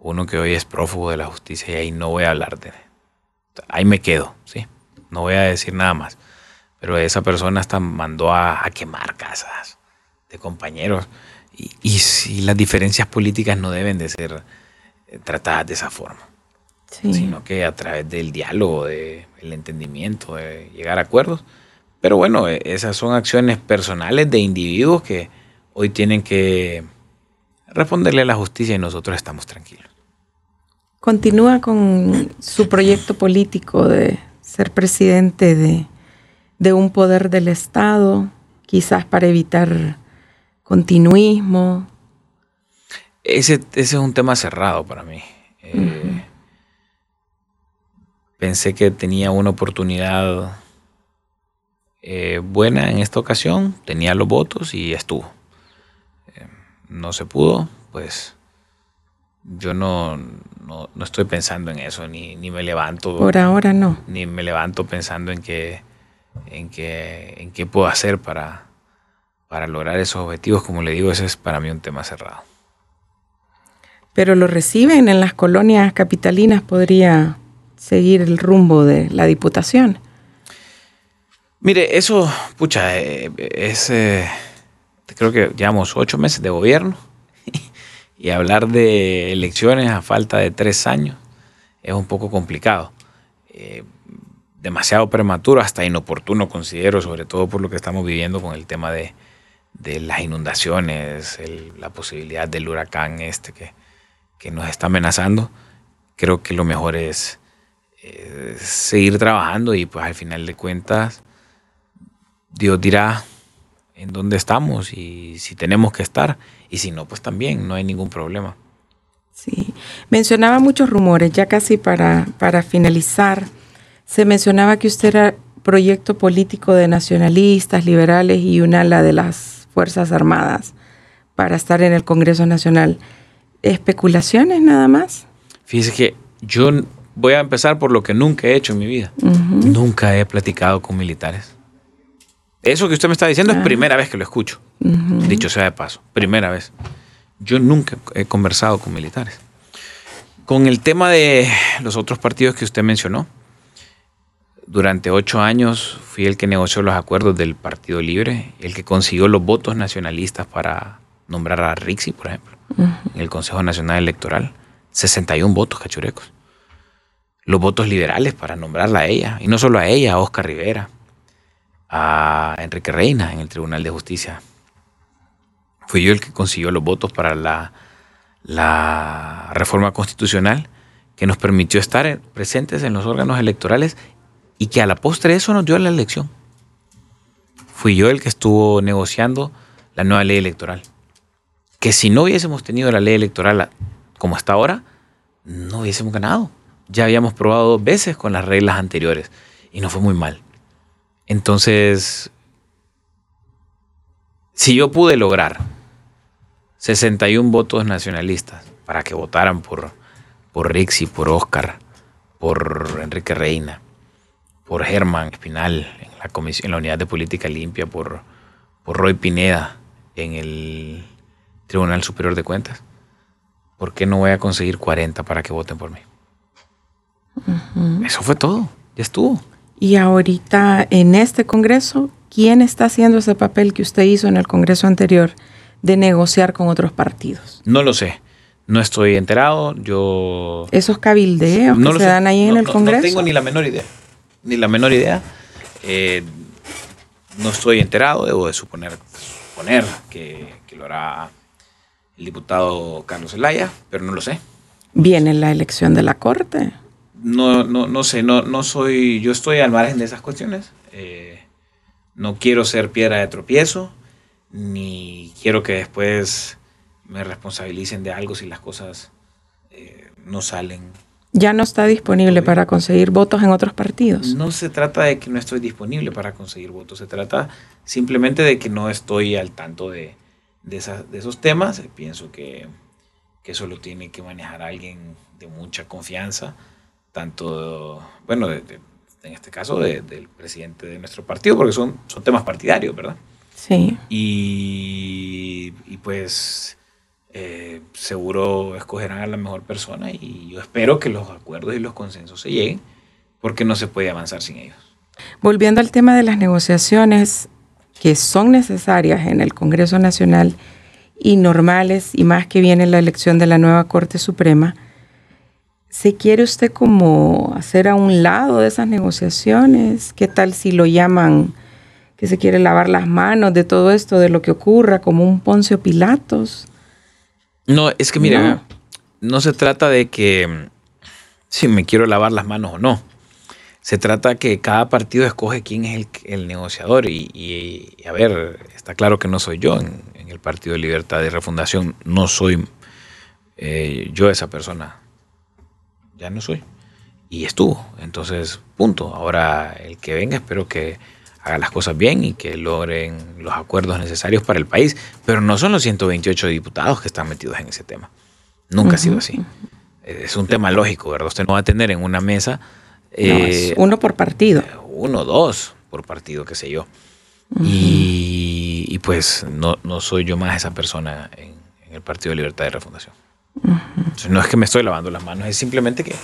uno que hoy es prófugo de la justicia y ahí no voy a hablar de, ahí me quedo, sí, no voy a decir nada más. Pero esa persona hasta mandó a, a quemar casas de compañeros. Y, si las diferencias políticas no deben de ser eh, tratadas de esa forma, sino que a través del diálogo, del entendimiento, de llegar a acuerdos. Pero bueno, e, esas son acciones personales de individuos que hoy tienen que responderle a la justicia y nosotros estamos tranquilos. Continúa con su proyecto político de ser presidente de, de un poder del Estado, quizás para evitar continuismo. Ese, es un tema cerrado para mí. Eh, pensé que tenía una oportunidad eh, buena en esta ocasión, tenía los votos y estuvo. Eh, no se pudo, pues yo no, no, estoy pensando en eso, ni, ni, me levanto. Por ahora no. Ni me levanto pensando en que, en que, en qué puedo hacer para, para lograr esos objetivos, como le digo, ese es para mí un tema cerrado. Pero lo reciben en las colonias capitalinas, podría seguir el rumbo de la diputación. Mire, eso, pucha, eh, es, eh, creo que llevamos ocho meses de gobierno *laughs* y hablar de elecciones a falta de tres años es un poco complicado. Eh, demasiado prematuro, hasta inoportuno considero, sobre todo por lo que estamos viviendo con el tema de, las inundaciones, la posibilidad del huracán este que, que, nos está amenazando. Creo que lo mejor es eh, seguir trabajando y pues al final de cuentas Dios dirá en dónde estamos y si tenemos que estar y si no, pues también no hay ningún problema. Sí, mencionaba muchos rumores, ya casi para, para finalizar, se mencionaba que usted era proyecto político de nacionalistas, liberales y una ala de las Fuerzas Armadas para estar en el Congreso Nacional. ¿Especulaciones nada más? Fíjese que yo voy a empezar por lo que nunca he hecho en mi vida. Nunca he platicado con militares. Eso que usted me está diciendo es ah. primera vez que lo escucho. Dicho sea de paso, primera vez. Yo nunca he conversado con militares. Con el tema de los otros partidos que usted mencionó, durante ocho años fui el que negoció los acuerdos del Partido Libre, el que consiguió los votos nacionalistas para nombrar a Rixi, por ejemplo, en el Consejo Nacional Electoral. 61 votos cachurecos. Los votos liberales para nombrarla a ella, y no solo a ella, a Oscar Rivera, a Enrique Reina en el Tribunal de Justicia. Fui yo el que consiguió los votos para la, la reforma constitucional que nos permitió estar presentes en los órganos electorales y que a la postre eso nos dio la elección. Fui yo el que estuvo negociando la nueva ley electoral. Que si no hubiésemos tenido la ley electoral como está ahora, no hubiésemos ganado. Ya habíamos probado dos veces con las reglas anteriores y no fue muy mal. Entonces, si yo pude lograr 61 votos nacionalistas para que votaran por, por Rixi, por Oscar, por Enrique Reina, por Germán Espinal en la, comisión, en la Unidad de Política Limpia, por, por Roy Pineda en el Tribunal Superior de Cuentas. ¿Por qué no voy a conseguir 40 para que voten por mí? Eso fue todo, ya estuvo. Y ahorita en este Congreso, ¿quién está haciendo ese papel que usted hizo en el Congreso anterior de negociar con otros partidos? No lo sé. No estoy enterado. Yo. Esos cabildeos que se dan ahí en el Congreso. No tengo ni la menor idea ni la menor idea. Eh, no estoy enterado, debo de suponer, suponer que, lo hará el diputado Carlos Zelaya, pero no lo sé. ¿Viene la elección de la Corte? No, no, no sé, no, no soy, yo estoy al margen de esas cuestiones. Eh, no quiero ser piedra de tropiezo, ni quiero que después me responsabilicen de algo si las cosas eh, no salen ya no está disponible para conseguir votos en otros partidos. No se trata de que no estoy disponible para conseguir votos, se trata simplemente de que no estoy al tanto de, de, esos temas. Pienso que, eso lo tiene que manejar alguien de mucha confianza, tanto, bueno, en este caso del presidente de nuestro partido, porque son, son temas partidarios, ¿verdad? Sí. Y, y pues eh, seguro escogerán a la mejor persona y yo espero que los acuerdos y los consensos se lleguen porque no se puede avanzar sin ellos. Volviendo al tema de las negociaciones que son necesarias en el Congreso Nacional y normales y más que viene la elección de la nueva Corte Suprema, ¿se quiere usted como hacer a un lado de esas negociaciones? ¿Qué tal si lo llaman que se quiere lavar las manos de todo esto, de lo que ocurra, como un Poncio Pilatos? No, es que mira, no. se trata de que mm, si me quiero lavar las manos o no. Se trata que cada partido escoge quién es el, negociador y, a ver, está claro que no soy yo en, el Partido de Libertad y Refundación, no soy eh, yo esa persona, ya no soy. Y estuvo, entonces, punto. Ahora el que venga, espero que haga las cosas bien y que logren los acuerdos necesarios para el país. Pero no son los 128 diputados que están metidos en ese tema. Nunca ha sido así. Es un tema lógico, ¿verdad? Usted no va a tener en una mesa... Eh, uno por partido. Uno, dos por partido, qué sé yo. y, pues no, no, soy yo más esa persona en, el Partido de Libertad y Refundación. no es que me estoy lavando las manos, es simplemente que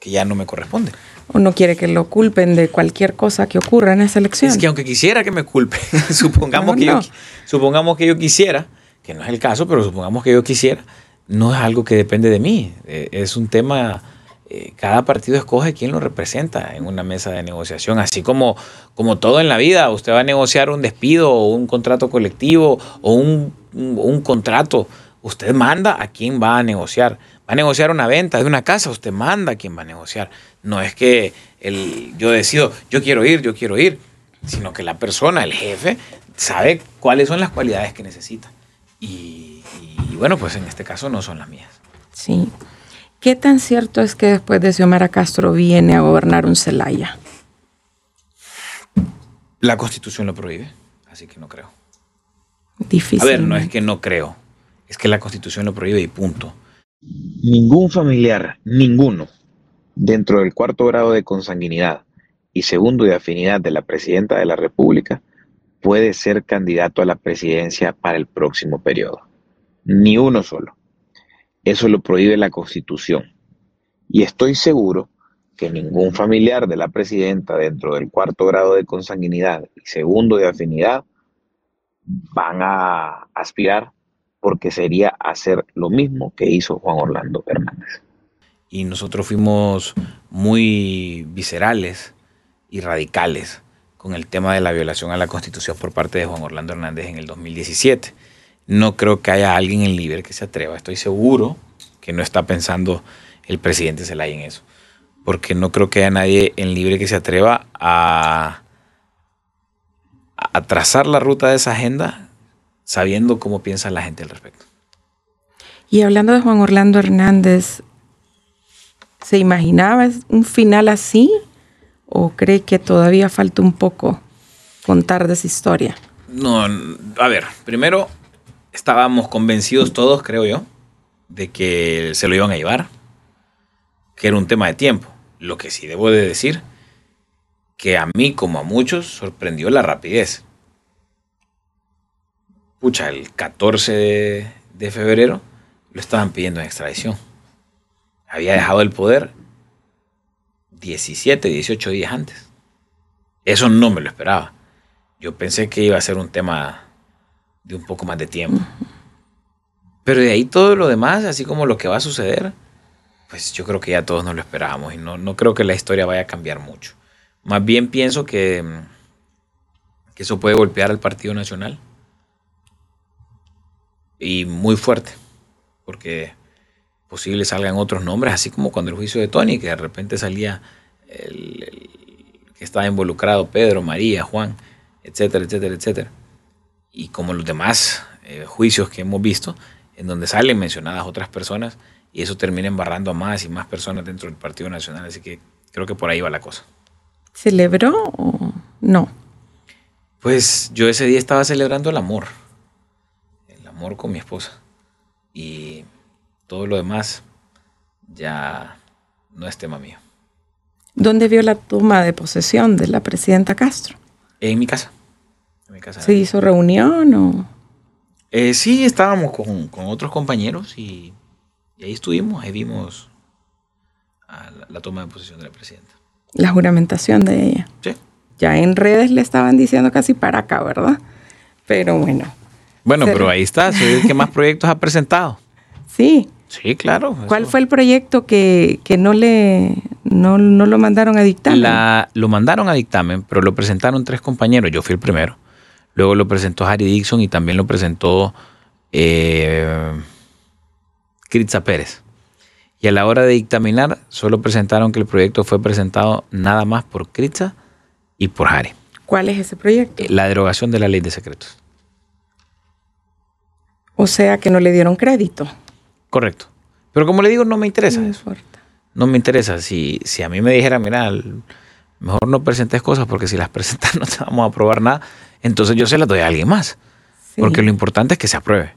que ya no me corresponde. O no quiere que lo culpen de cualquier cosa que ocurra en esa elección. Es que aunque quisiera que me culpen, *laughs* supongamos, que Yo, supongamos que yo quisiera, que no es el caso, pero supongamos que yo quisiera, no es algo que depende de mí. Eh, es un tema, eh, cada partido escoge quién lo representa en una mesa de negociación. Así como, como todo en la vida, usted va a negociar un despido o un contrato colectivo o un, un contrato. Usted manda a quién va a negociar. Va a negociar una venta de una casa, usted manda a quién va a negociar. No es que el, yo decido, yo quiero ir, yo quiero ir, sino que la persona, el jefe, sabe cuáles son las cualidades que necesita. Y, bueno, pues en este caso no son las mías. Sí. ¿Qué tan cierto es que después de Xiomara Castro viene a gobernar un Celaya? La constitución lo prohíbe, así que no creo. Difícil. A ver, no es que no creo, es que la constitución lo prohíbe y punto. Ningún familiar, ninguno, dentro del cuarto grado de consanguinidad y segundo de afinidad de la presidenta de la República puede ser candidato a la presidencia para el próximo periodo. Ni uno solo. Eso lo prohíbe la Constitución. Y estoy seguro que ningún familiar de la presidenta dentro del cuarto grado de consanguinidad y segundo de afinidad van a aspirar porque sería hacer lo mismo que hizo Juan Orlando Hernández. Y nosotros fuimos muy viscerales y radicales con el tema de la violación a la Constitución por parte de Juan Orlando Hernández en el 2017. No creo que haya alguien en Libre que se atreva. Estoy seguro que no está pensando el presidente Zelaya en eso. Porque no creo que haya nadie en Libre que se atreva a, a trazar la ruta de esa agenda sabiendo cómo piensa la gente al respecto. Y hablando de Juan Orlando Hernández, ¿se imaginaba un final así? ¿O cree que todavía falta un poco contar de esa historia? No, a ver, primero estábamos convencidos todos, creo yo, de que se lo iban a llevar, que era un tema de tiempo. Lo que sí debo de decir, que a mí como a muchos sorprendió la rapidez pucha, el 14 de, febrero lo estaban pidiendo en extradición. Había dejado el poder 17, 18 días antes. Eso no me lo esperaba. Yo pensé que iba a ser un tema de un poco más de tiempo. Pero de ahí todo lo demás, así como lo que va a suceder, pues yo creo que ya todos nos lo esperábamos y no, no creo que la historia vaya a cambiar mucho. Más bien pienso que, que eso puede golpear al Partido Nacional y muy fuerte, porque posible salgan otros nombres, así como cuando el juicio de Tony, que de repente salía el, que estaba involucrado Pedro, María, Juan, etcétera, etcétera, etcétera. Y como los demás eh, juicios que hemos visto, en donde salen mencionadas otras personas y eso termina embarrando a más y más personas dentro del Partido Nacional. Así que creo que por ahí va la cosa. ¿Celebró o no? Pues yo ese día estaba celebrando el amor amor con mi esposa. Y todo lo demás ya no es tema mío. ¿Dónde vio la toma de posesión de la presidenta Castro? En mi casa. En mi casa ¿Se hizo reunión o...? Eh, sí, estábamos con, otros compañeros y, ahí estuvimos, ahí vimos la, la, toma de posesión de la presidenta. La juramentación de ella. Sí. Ya en redes le estaban diciendo casi para acá, ¿verdad? Pero bueno, bueno, pero ahí está, soy el que más *laughs* proyectos ha presentado. Sí. Sí, claro. ¿Cuál fue el proyecto que, no le no, lo mandaron a dictamen? lo mandaron a dictamen, pero lo presentaron tres compañeros. Yo fui el primero. Luego lo presentó Harry Dixon y también lo presentó eh, Kritza Pérez. Y a la hora de dictaminar, solo presentaron que el proyecto fue presentado nada más por Kritza y por Harry. ¿Cuál es ese proyecto? La derogación de la ley de secretos. O sea que no le dieron crédito. Correcto. Pero como le digo, no me interesa. No, no me interesa. Si, si a mí me dijera, mira, mejor no presentes cosas porque si las *laughs* presentas no te vamos a aprobar nada, entonces yo se las doy a alguien más. Porque lo importante es que se apruebe.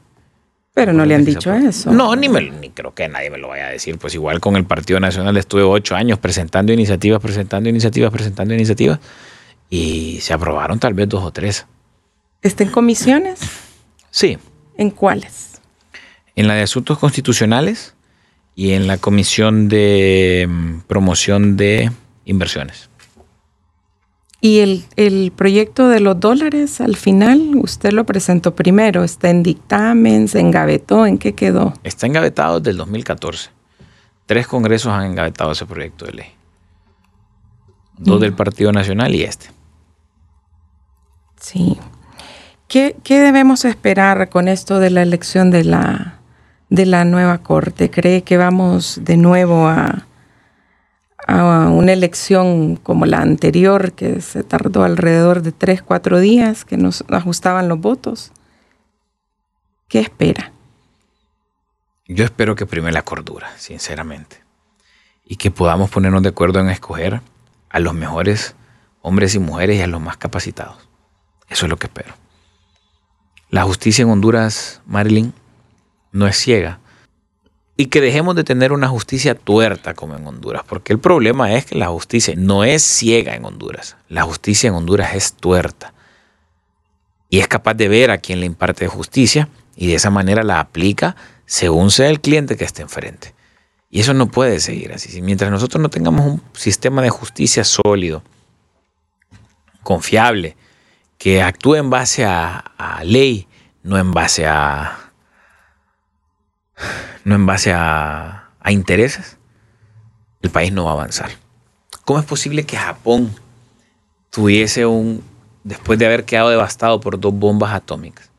Pero no le han dicho eso. No, ni, me, ni creo que nadie me lo vaya a decir. Pues igual con el Partido Nacional estuve ocho años presentando iniciativas, presentando iniciativas, presentando iniciativas. Y se aprobaron tal vez dos o tres. ¿Está en comisiones? Sí, ¿En cuáles? En la de asuntos constitucionales y en la Comisión de mm, Promoción de Inversiones. ¿Y el, el, proyecto de los dólares al final usted lo presentó primero? ¿Está en dictamen? ¿Se engavetó? ¿En qué quedó? Está engavetado desde el 2014. Tres congresos han engavetado ese proyecto de ley. Dos del Partido Nacional y este. Sí. ¿Qué, ¿Qué, debemos esperar con esto de la elección de la, de la nueva Corte? ¿Cree que vamos de nuevo a, a una elección como la anterior, que se tardó alrededor de tres, cuatro días, que nos ajustaban los votos? ¿Qué espera? Yo espero que prime la cordura, sinceramente, y que podamos ponernos de acuerdo en escoger a los mejores hombres y mujeres y a los más capacitados. Eso es lo que espero. La justicia en Honduras, Marilyn, no es ciega. Y que dejemos de tener una justicia tuerta como en Honduras, porque el problema es que la justicia no es ciega en Honduras. La justicia en Honduras es tuerta. Y es capaz de ver a quien le imparte justicia y de esa manera la aplica según sea el cliente que esté enfrente. Y eso no puede seguir así. Mientras nosotros no tengamos un sistema de justicia sólido, confiable, que actúe en base a, ley, no en base a, no en base a, intereses, el país no va a avanzar. ¿Cómo es posible que Japón tuviese un, después de haber quedado devastado por dos bombas atómicas,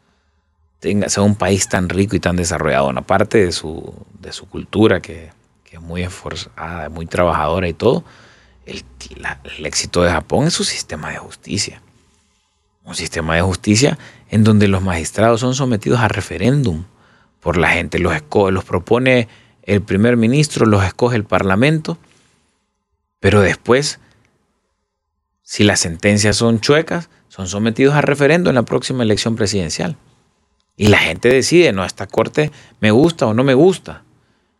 tenga, sea un país tan rico y tan desarrollado, aparte de su, de su cultura que, es muy esforzada, muy trabajadora y todo, el, el éxito de Japón es su sistema de justicia. Un sistema de justicia en donde los magistrados son sometidos a referéndum por la gente. Los, los propone el primer ministro, los escoge el parlamento, pero después, si las sentencias son chuecas, son sometidos a referendo en la próxima elección presidencial. Y la gente decide, no, esta corte me gusta o no me gusta.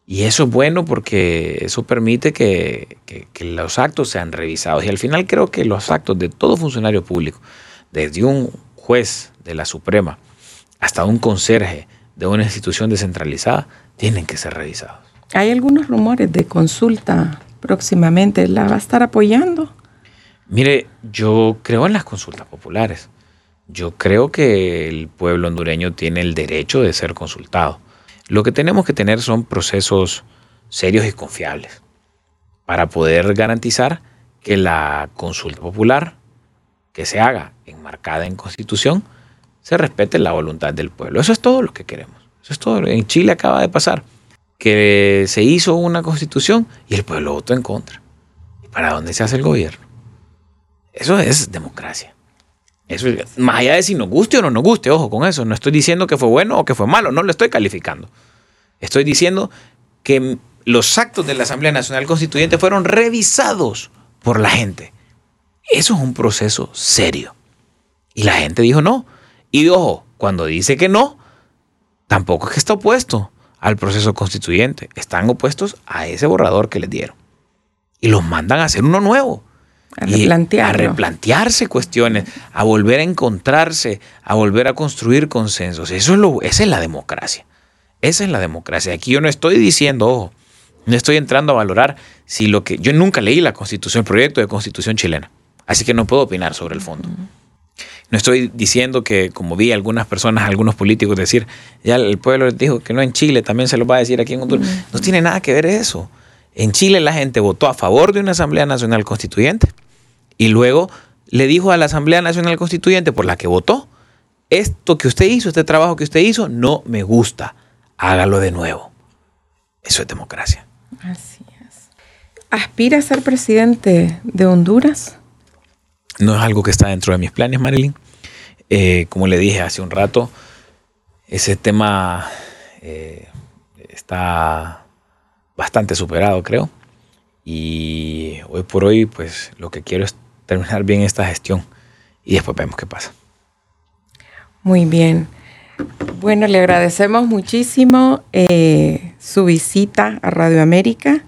Y eso es bueno porque eso permite que, que, los actos sean revisados. Y al final creo que los actos de todo funcionario público, desde un juez de la Suprema hasta un conserje, de una institución descentralizada tienen que ser revisados. Hay algunos rumores de consulta próximamente. ¿La va a estar apoyando? Mire, yo creo en las consultas populares. Yo creo que el pueblo hondureño tiene el derecho de ser consultado. Lo que tenemos que tener son procesos serios y confiables para poder garantizar que la consulta popular que se haga enmarcada en constitución se respete la voluntad del pueblo. Eso es todo lo que queremos. Eso es todo. En Chile acaba de pasar que se hizo una constitución y el pueblo votó en contra. ¿Y para dónde se hace el gobierno? Eso es democracia. Eso es, más allá de si nos guste o no nos guste, ojo con eso. No estoy diciendo que fue bueno o que fue malo, no lo estoy calificando. Estoy diciendo que los actos de la Asamblea Nacional Constituyente fueron revisados por la gente. Eso es un proceso serio. Y la gente dijo no. Y ojo, cuando dice que no, tampoco es que está opuesto al proceso constituyente. Están opuestos a ese borrador que les dieron. Y los mandan a hacer uno nuevo. A, a replantearse cuestiones, a volver a encontrarse, a volver a construir consensos. Eso es lo, esa es la democracia. Esa es la democracia. Aquí yo no estoy diciendo, ojo, no estoy entrando a valorar si lo que. Yo nunca leí la constitución, el proyecto de constitución chilena. Así que no puedo opinar sobre el fondo. No estoy diciendo que, como vi algunas personas, algunos políticos decir, ya el pueblo les dijo que no en Chile, también se lo va a decir aquí en Honduras. No tiene nada que ver eso. En Chile la gente votó a favor de una Asamblea Nacional Constituyente y luego le dijo a la Asamblea Nacional Constituyente por la que votó, esto que usted hizo, este trabajo que usted hizo, no me gusta, hágalo de nuevo. Eso es democracia. Así es. ¿Aspira a ser presidente de Honduras? No es algo que está dentro de mis planes, Marilyn. Eh, como le dije hace un rato, ese tema eh, está bastante superado, creo. Y hoy por hoy, pues lo que quiero es terminar bien esta gestión y después vemos qué pasa. Muy bien. Bueno, le agradecemos muchísimo eh, su visita a Radio América.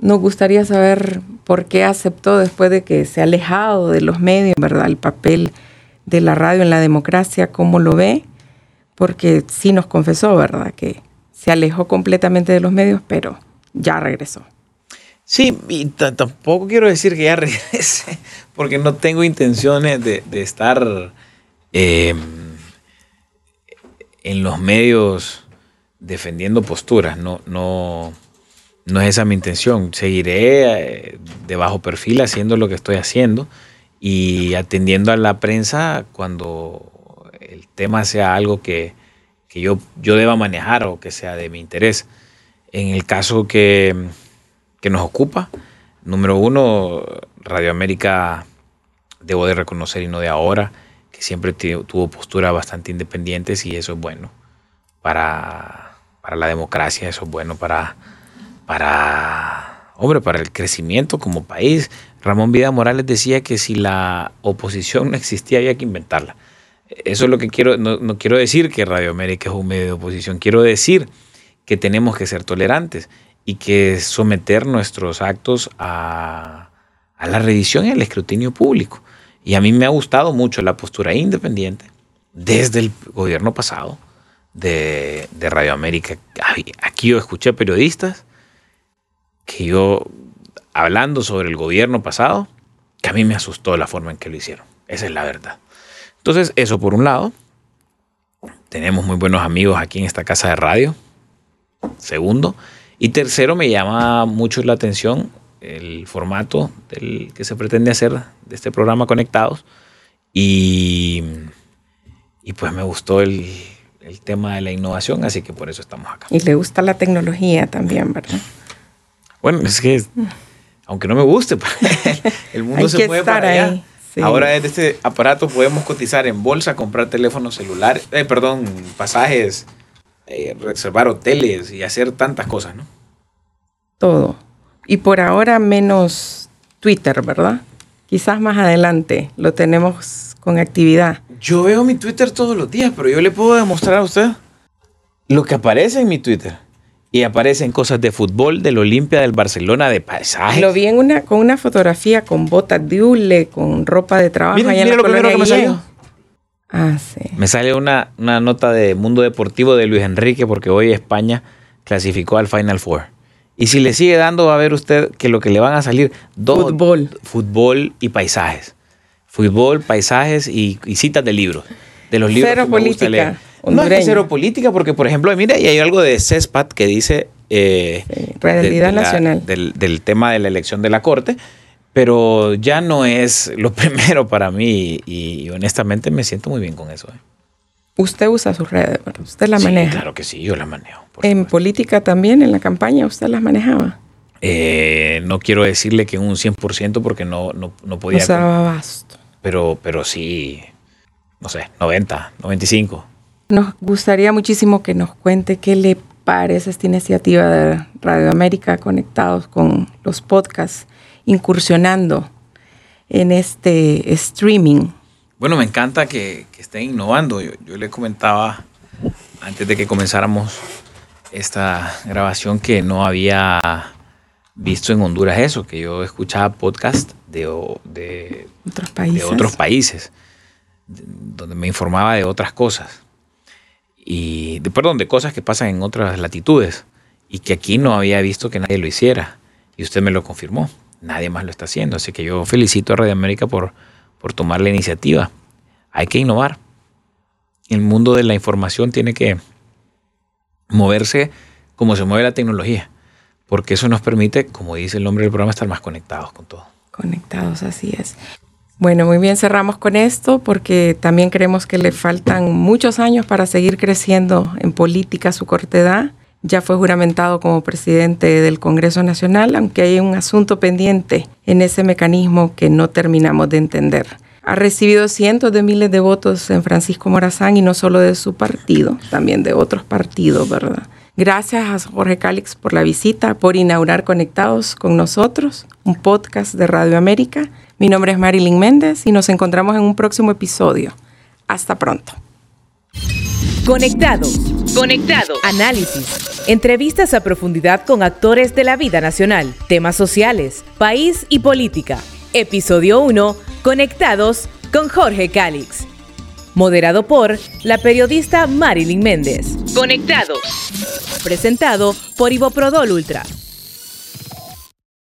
Nos gustaría saber por qué aceptó después de que se ha alejado de los medios, ¿verdad? El papel de la radio en la democracia, ¿cómo lo ve? Porque sí nos confesó, ¿verdad? Que se alejó completamente de los medios, pero ya regresó. Sí, y tampoco quiero decir que ya *laughs* regrese, porque no tengo intenciones de, estar em, en los medios defendiendo posturas. No, no, no es esa mi intención. Seguiré eh, de bajo perfil haciendo lo que estoy haciendo y atendiendo a la prensa cuando el tema sea algo que, yo, yo deba manejar o que sea de mi interés. En el caso que, nos ocupa, número uno, Radio América, debo de reconocer y no de ahora, que siempre tuvo posturas bastante independientes y eso es bueno para, para la democracia, eso es bueno para para, hombre, para el crecimiento como país. Ramón Vida Morales decía que si la oposición no existía había que inventarla. Eso es lo que quiero, no, quiero decir que Radio América es un medio de oposición, quiero decir que tenemos que ser tolerantes y que someter nuestros actos a, la revisión y al escrutinio público. Y a mí me ha gustado mucho la postura independiente desde el gobierno pasado de, de Radio América. Aquí yo escuché periodistas que yo, hablando sobre el gobierno pasado, que a mí me asustó la forma en que lo hicieron. Esa es la verdad. Entonces, eso por un lado. Tenemos muy buenos amigos aquí en esta casa de radio. Segundo. Y tercero, me llama mucho la atención el formato del que se pretende hacer de este programa Conectados. Y, y pues me gustó el, el tema de la innovación, así que por eso estamos acá. Y le gusta la tecnología también, ¿verdad? Bueno, es que, aunque no me guste, *laughs* pues, el mundo se mueve para allá. Ahora desde este aparato podemos cotizar en bolsa, comprar teléfonos celulares, eh, perdón, pasajes, eh, reservar hoteles y hacer tantas cosas, ¿no? Todo. Y por ahora menos Twitter, ¿verdad? Quizás más adelante lo tenemos con actividad. Yo veo mi Twitter todos los días, pero yo le puedo demostrar a usted lo que aparece en mi Twitter y aparecen cosas de fútbol, del Olimpia, del Barcelona, de paisajes. Lo vi en una, con una fotografía con botas de hule, con ropa de trabajo. Mira, mira lo primero que me salió. Ah, sí. Me sale una, una nota de Mundo Deportivo de Luis Enrique porque hoy España clasificó al Final Four. Y si le sigue dando, va a ver usted que lo que le van a salir dos fútbol, fútbol y paisajes. Fútbol, paisajes y, citas de libros. De los libros Cero que política. No es cero política, porque por ejemplo, mira, y hay algo de CESPAT que dice eh, Realidad Nacional. del, tema de la elección de la Corte, pero ya no es lo *laughs* primero para mí y, honestamente me siento muy bien con eso. ¿eh? Usted usa sus redes. Usted la maneja. Claro que sí, yo la manejo. En política también, en la campaña, ¿usted las manejaba? Eh, no quiero decirle que un 100% porque no, no, no podía. Usaba vasto. Pero, pero sí, no sé, 90, 95. Nos gustaría muchísimo que nos cuente qué le parece esta iniciativa de Radio América conectados con los podcasts, incursionando en este streaming. Bueno, me encanta que, estén innovando. Yo, le comentaba antes de que comenzáramos esta grabación que no había visto en Honduras eso, que yo escuchaba podcast de, de, ¿Otros, países? de otros países, donde me informaba de otras cosas y de, perdón, de cosas que pasan en otras latitudes y que aquí no había visto que nadie lo hiciera. Y usted me lo confirmó. Nadie más lo está haciendo. Así que yo felicito a Radio América por, por tomar la iniciativa. Hay que innovar. El mundo de la información tiene que moverse como se mueve la tecnología. Porque eso nos permite, como dice el nombre del programa, estar más conectados con todo. Conectados, así es. Bueno, muy bien, cerramos con esto porque también creemos que le faltan muchos años para seguir creciendo en política su corta edad. Ya fue juramentado como presidente del Congreso Nacional, aunque hay un asunto pendiente en ese mecanismo que no terminamos de entender. Ha recibido cientos de miles de votos en Francisco Morazán y no solo de su partido, también de otros partidos, ¿verdad? Gracias a Jorge Cálix por la visita, por inaugurar Conectados con nosotros, un podcast de Radio América. Mi nombre es Marilyn Méndez y nos encontramos en un próximo episodio. Hasta pronto. Conectados. Conectados. Análisis. Entrevistas a profundidad con actores de la vida nacional, temas sociales, país y política. Episodio 1. Conectados con Jorge Calix. Moderado por la periodista Marilyn Méndez. Conectados. presentado por Iboprodol Ultra.